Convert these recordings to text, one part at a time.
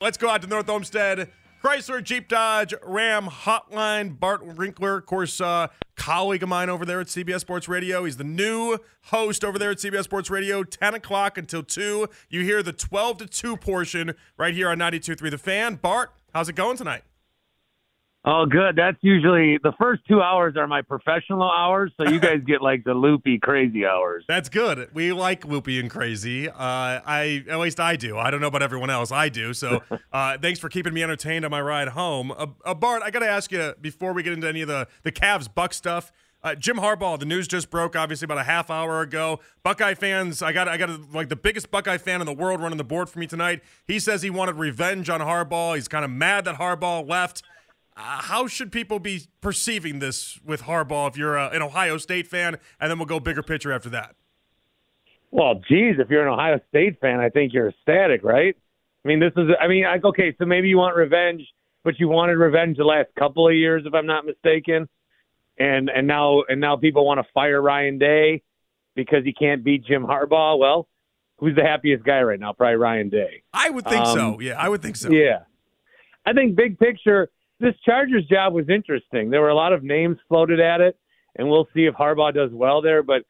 Let's go out to North Olmsted. Chrysler, Jeep, Dodge, Ram, Hotline, Bart Winkler, of course, uh, colleague of mine over there at CBS Sports Radio. He's the new host over there at CBS Sports Radio, 10 o'clock until 2. You hear the 12 to 2 portion right here on 92.3 The Fan. Bart, how's it going tonight? Oh, good. That's usually the first two hours are my professional hours, so you guys get like the loopy, crazy hours. That's good. We like loopy and crazy. Uh, I at least I do. I don't know about everyone else. I do. So uh, thanks for keeping me entertained on my ride home. Uh, uh, Bart, I got to ask you before we get into any of the the Cavs Buck stuff. Uh, Jim Harbaugh, the news just broke, obviously about a half hour ago. Buckeye fans, I got, I got like the biggest Buckeye fan in the world running the board for me tonight. He says he wanted revenge on Harbaugh. He's kind of mad that Harbaugh left. Uh, how should people be perceiving this with Harbaugh if you're uh, an Ohio State fan? And then we'll go bigger picture after that. Well, geez, if you're an Ohio State fan, I think you're ecstatic, right? I mean, this is, I mean, I, okay, so maybe you want revenge, but you wanted revenge the last couple of years, if I'm not mistaken, and and now and now people want to fire Ryan Day because he can't beat Jim Harbaugh. Well, who's the happiest guy right now? Probably Ryan Day. I would think um, so. Yeah, I would think so. Yeah, I think big picture this Chargers job was interesting. There were a lot of names floated at it, and we'll see if Harbaugh does well there. But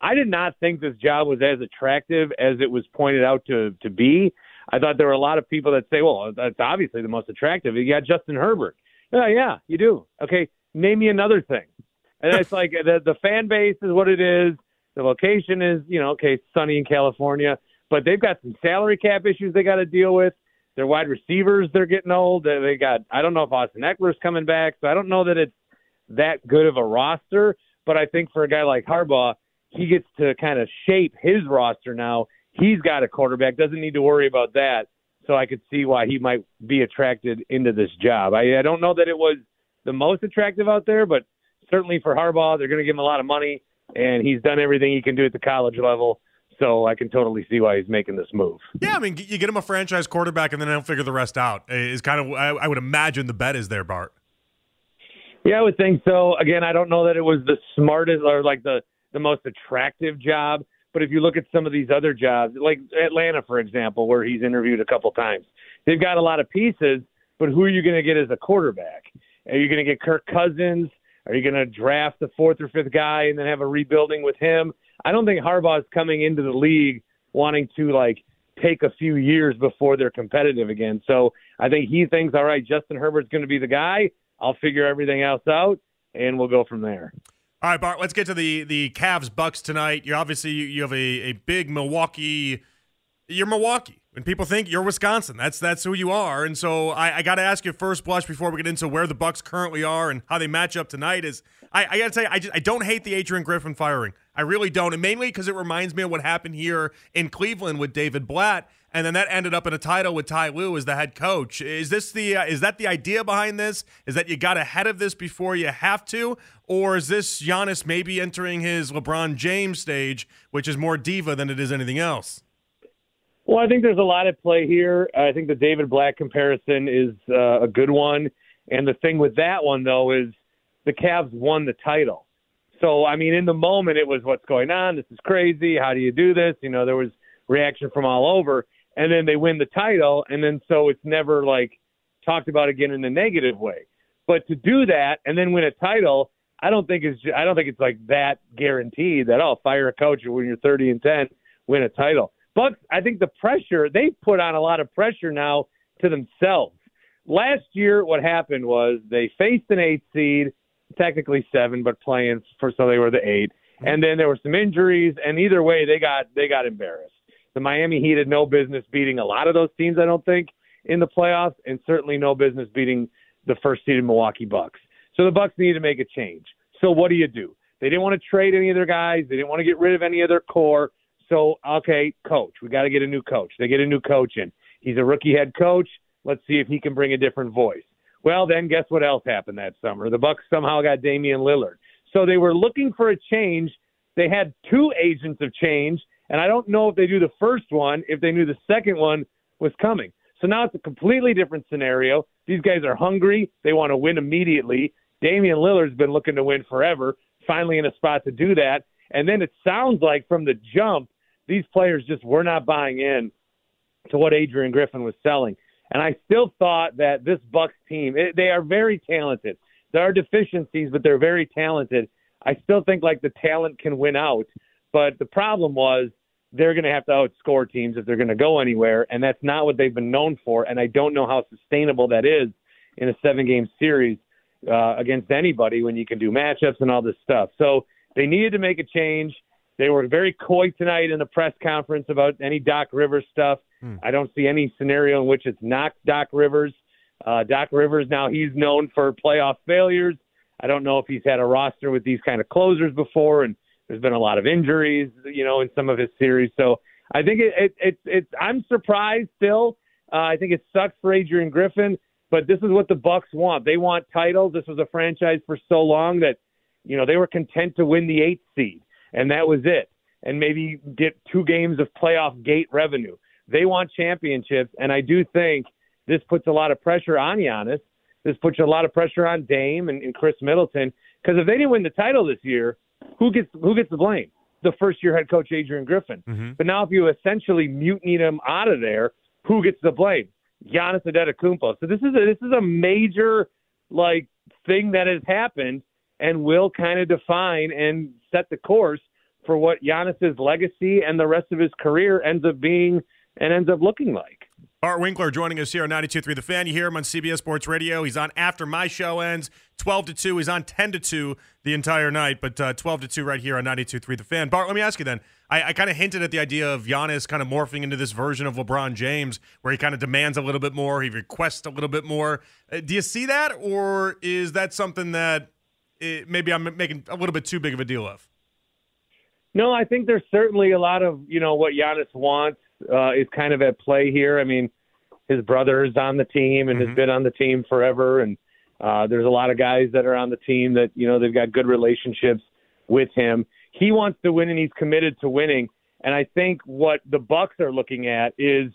I did not think this job was as attractive as it was pointed out to to be. I thought there were a lot of people that say, "Well, that's obviously the most attractive." You got Justin Herbert. Yeah, yeah, you do. Okay, name me another thing. And it's like the the fan base is what it is. The location is, you know, okay, sunny in California, but they've got some salary cap issues they got to deal with. Their wide receivers, they're getting old. They got, I don't know if Austin Ekeler's coming back, so I don't know that it's that good of a roster. But I think for a guy like Harbaugh, he gets to kind of shape his roster now. He's got a quarterback, doesn't need to worry about that. So I could see why he might be attracted into this job. I, I don't know that it was the most attractive out there, but certainly for Harbaugh, they're going to give him a lot of money, and he's done everything he can do at the college level. So I can totally see why he's making this move. Yeah, I mean, you get him a franchise quarterback, and then they'll figure the rest out. Is kind of I, I would imagine the bet is there, Bart. Yeah, I would think so. Again, I don't know that it was the smartest or like the the most attractive job, but if you look at some of these other jobs, like Atlanta, for example, where he's interviewed a couple times, they've got a lot of pieces. But who are you going to get as a quarterback? Are you going to get Kirk Cousins? Are you going to draft the fourth or fifth guy and then have a rebuilding with him? I don't think Harbaugh is coming into the league wanting to like take a few years before they're competitive again. So I think he thinks, all right, Justin Herbert's going to be the guy. I'll figure everything else out, and we'll go from there. All right, Bart. Let's get to the the Cavs Bucks tonight. You obviously you have a, a big Milwaukee. You're Milwaukee. When people think you're Wisconsin, that's that's who you are. And so I, I got to ask you first blush before we get into where the Bucks currently are and how they match up tonight. Is I, I got to tell you, I just I don't hate the Adrian Griffin firing. I really don't, and mainly because it reminds me of what happened here in Cleveland with David Blatt, and then that ended up in a title with Ty Lue as the head coach. Is this the uh, is that the idea behind this? Is that you got ahead of this before you have to, or is this Giannis maybe entering his LeBron James stage, which is more diva than it is anything else? Well, I think there's a lot at play here. I think the David Blatt comparison is uh, a good one, and the thing with that one though is the Cavs won the title. So, I mean, in the moment, it was what's going on. This is crazy. How do you do this? You know, there was reaction from all over. And then they win the title. And then so it's never like talked about again in a negative way. But to do that and then win a title, I don't think it's I don't think it's like that guaranteed that oh fire a coach when you're 30 and 10 win a title. But I think the pressure they've put on a lot of pressure now to themselves. Last year, what happened was they faced an eight seed technically seven, but playing for so they were the eight. Mm-hmm. And then there were some injuries, and either way, they got they got embarrassed. The Miami Heat had no business beating a lot of those teams, I don't think, in the playoffs, and certainly no business beating the first seeded Milwaukee Bucks. So the Bucks need to make a change. So what do you do? They didn't want to trade any of their guys. They didn't want to get rid of any of their core. So okay, coach, we got to get a new coach. They get a new coach in. He's a rookie head coach. Let's see if he can bring a different voice. Well, then guess what else happened that summer? The Bucks somehow got Damian Lillard. So they were looking for a change. They had two agents of change, and I don't know if they do the first one if they knew the second one was coming. So now it's a completely different scenario. These guys are hungry. They want to win immediately. Damian Lillard's been looking to win forever, finally in a spot to do that. And then it sounds like from the jump, these players just were not buying in to what Adrian Griffin was selling. And I still thought that this Bucks team, it, they are very talented. There are deficiencies, but they're very talented. I still think like the talent can win out, but the problem was they're going to have to outscore teams if they're going to go anywhere, and that's not what they've been known for. And I don't know how sustainable that is in a seven-game series uh, against anybody when you can do matchups and all this stuff. So they needed to make a change. They were very coy tonight in the press conference about any Doc Rivers stuff. Hmm. I don't see any scenario in which it's not Doc Rivers. Uh, Doc Rivers now he's known for playoff failures. I don't know if he's had a roster with these kind of closers before, and there's been a lot of injuries, you know, in some of his series. So I think it, it, it it's I'm surprised still. Uh, I think it sucks for Adrian Griffin, but this is what the Bucks want. They want titles. This was a franchise for so long that you know they were content to win the eighth seed, and that was it, and maybe get two games of playoff gate revenue. They want championships, and I do think this puts a lot of pressure on Giannis. This puts a lot of pressure on Dame and, and Khris Middleton because if they didn't win the title this year, who gets who gets the blame? The first year head coach Adrian Griffin. Mm-hmm. But now if you essentially mutiny them out of there, who gets the blame? Giannis Antetokounmpo. So this is a, this is a major like thing that has happened and will kind of define and set the course for what Giannis's legacy and the rest of his career ends up being and ends up looking like. Bart Winkler joining us here on 92.3 The Fan. You hear him on CBS Sports Radio. He's on after my show ends, 12 to 2. He's on 10 to 2 the entire night, but uh, 12 to 2 right here on 92.3 The Fan. Bart, let me ask you then. I, I kind of hinted at the idea of Giannis kind of morphing into this version of LeBron James where he kind of demands a little bit more, he requests a little bit more. Uh, do you see that, or is that something that it, maybe I'm making a little bit too big of a deal of? No, I think there's certainly a lot of, you know, what Giannis wants uh, is kind of at play here. I mean, his brother is on the team and mm-hmm. has been on the team forever, and uh, there's a lot of guys that are on the team that you know they've got good relationships with him. He wants to win, and he's committed to winning. And I think what the Bucks are looking at is,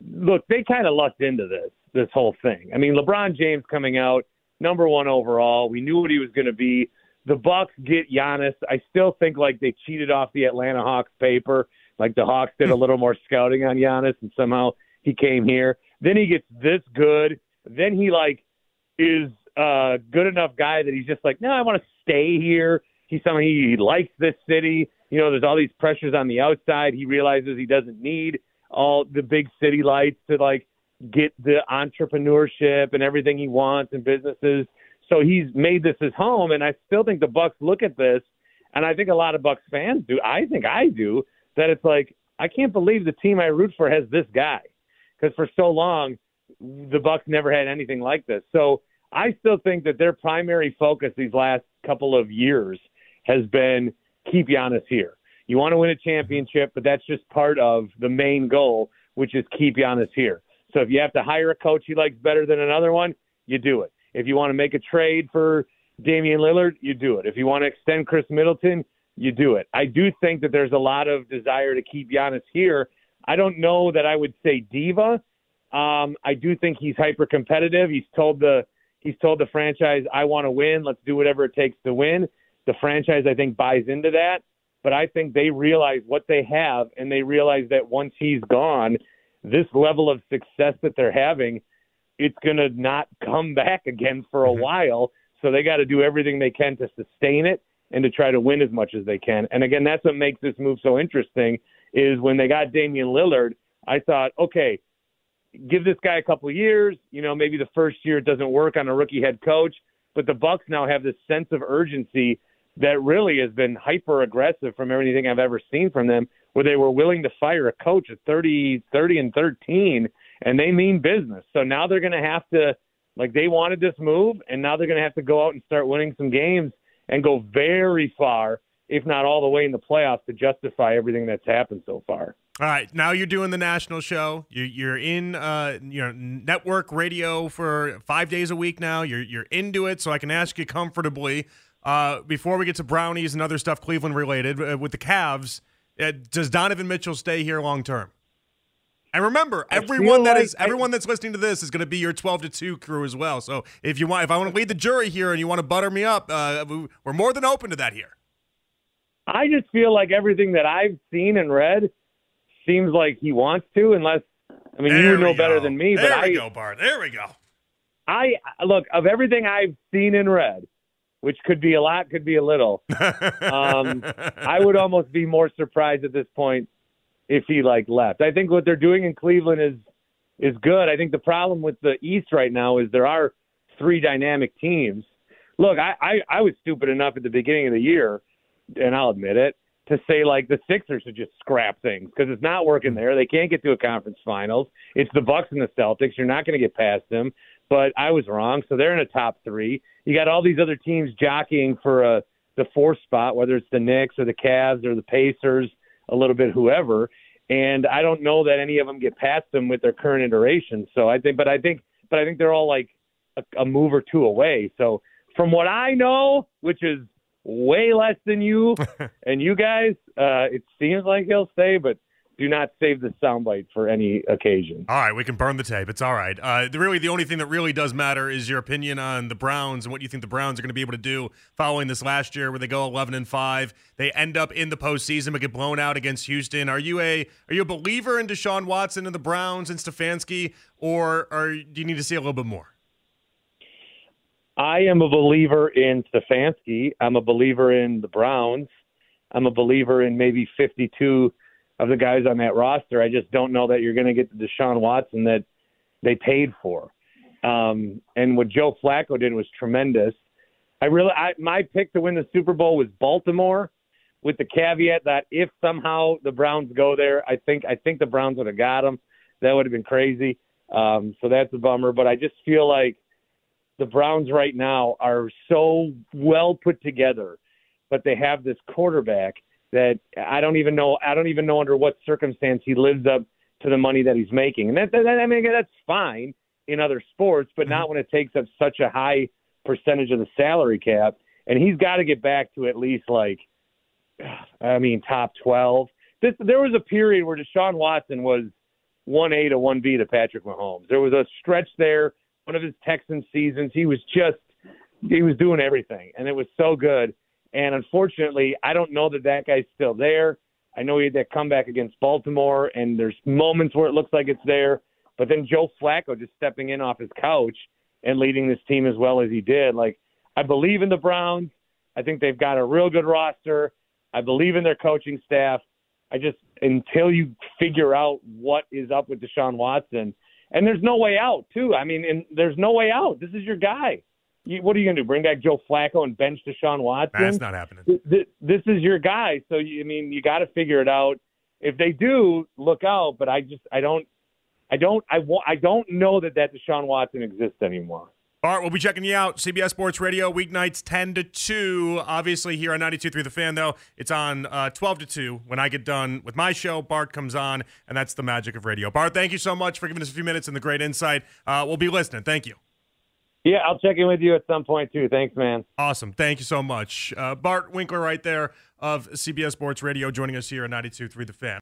look, they kind of lucked into this this whole thing. I mean, LeBron James coming out number one overall. We knew what he was going to be. The Bucks get Giannis. I still think like they cheated off the Atlanta Hawks paper. Like the Hawks did a little more scouting on Giannis, and somehow he came here. Then he gets this good. Then he like is a good enough guy that he's just like, no, I want to stay here. He's someone he likes this city. You know, there's all these pressures on the outside. He realizes he doesn't need all the big city lights to like get the entrepreneurship and everything he wants in businesses. So he's made this his home, and I still think the Bucks look at this, and I think a lot of Bucks fans do. I think I do that it's like I can't believe the team I root for has this guy because for so long the Bucks never had anything like this. So I still think that their primary focus these last couple of years has been keep Giannis here. You want to win a championship, but that's just part of the main goal, which is keep Giannis here. So if you have to hire a coach he likes better than another one, you do it. If you want to make a trade for Damian Lillard, you do it. If you want to extend Khris Middleton, you do it. I do think that there's a lot of desire to keep Giannis here. I don't know that I would say diva. Um, I do think he's hyper competitive. He's told the he's told the franchise, "I want to win. Let's do whatever it takes to win." The franchise, I think, buys into that. But I think they realize what they have, and they realize that once he's gone, this level of success that they're having, it's going to not come back again for a mm-hmm. while. So they got to do everything they can to sustain it and to try to win as much as they can. And again, that's what makes this move so interesting is when they got Damian Lillard, I thought, okay, give this guy a couple of years, you know, maybe the first year it doesn't work on a rookie head coach, but the Bucks now have this sense of urgency that really has been hyper aggressive from everything I've ever seen from them, where they were willing to fire a coach at 30, 30 and 13, and they mean business. So now they're going to have to, like, they wanted this move, and now they're going to have to go out and start winning some games and go very far, if not all the way in the playoffs, to justify everything that's happened so far. All right, now you're doing the national show. You're in uh, you know network radio for five days a week now. You're you're into it, so I can ask you comfortably. Uh, before we get to brownies and other stuff Cleveland related uh, with the Cavs, does Donovan Mitchell stay here long term? And remember, everyone that like is everyone that's listening to this is going to be your twelve to two crew as well. So if you want, if I want to lead the jury here and you want to butter me up, uh, we're more than open to that here. I just feel like everything that I've seen and read seems like he wants to, unless I mean, There you know we better than me, There but we I, go, Bart. There we go. I look of everything I've seen and read, which could be a lot, could be a little. Um, I would almost be more surprised at this point if he like left. I think what they're doing in Cleveland is is good. I think the problem with the East right now is there are three dynamic teams. Look, I, I, I was stupid enough at the beginning of the year, and I'll admit it, to say like the Sixers should just scrap things because it's not working there. They can't get to a conference finals. It's the Bucks and the Celtics. You're not going to get past them. But I was wrong. So they're in a top three. You got all these other teams jockeying for a the fourth spot, whether it's the Knicks or the Cavs or the Pacers, a little bit whoever. And I don't know that any of them get past them with their current iteration. So I think, but I think, but I think they're all like a, a move or two away. So from what I know, which is way less than you and you guys, uh, it seems like he'll stay, but do not save the soundbite for any occasion. All right, we can burn the tape. It's all right. Uh, the, really, the only thing that really does matter is your opinion on the Browns and what you think the Browns are going to be able to do following this last year, where they go eleven and five. They end up in the postseason but get blown out against Houston. Are you a are you a believer in Deshaun Watson and the Browns and Stefanski, or, or do you need to see a little bit more? I am a believer in Stefanski. I'm a believer in the Browns. I'm a believer in maybe 52 of the guys on that roster. I just don't know that you're going to get the Deshaun Watson that they paid for. Um, and what Joe Flacco did was tremendous. I really, I, my pick to win the Super Bowl was Baltimore, with the caveat that if somehow the Browns go there, I think I think the Browns would have got them. That would have been crazy. Um, so that's a bummer. But I just feel like the Browns right now are so well put together, but they have this quarterback that I don't even know. I don't even know under what circumstance he lives up to the money that he's making, and that, that I mean that's fine in other sports, but not mm-hmm. when it takes up such a high percentage of the salary cap. And he's got to get back to at least like, I mean, top twelve. This there was a period where Deshaun Watson was one A to one B to Patrick Mahomes. There was a stretch there, one of his Texan seasons. He was just he was doing everything, and it was so good. And unfortunately, I don't know that that guy's still there. I know he had that comeback against Baltimore, and there's moments where it looks like it's there. But then Joe Flacco just stepping in off his couch and leading this team as well as he did. Like, I believe in the Browns. I think they've got a real good roster. I believe in their coaching staff. I just, until you figure out what is up with Deshaun Watson, and there's no way out, too. I mean, and there's no way out. This is your guy. You, what are you going to do? Bring back Joe Flacco and bench Deshaun Watson? That's not happening. Th- th- this is your guy. So you, I mean, you got to figure it out. If they do, look out. But I just, I don't, I don't, I, I don't know that that Deshaun Watson exists anymore. Bart, we'll be checking you out. CBS Sports Radio, weeknights 10 to 2. Obviously, here on 92.3 The Fan, though, it's on uh, 12 to 2. When I get done with my show, Bart comes on, and that's the magic of radio. Bart, thank you so much for giving us a few minutes and the great insight. Uh, we'll be listening. Thank you. Yeah, I'll check in with you at some point too. Thanks, man. Awesome. Thank you so much. Uh, Bart Winkler, right there of CBS Sports Radio, joining us here on 92.3 The Fan.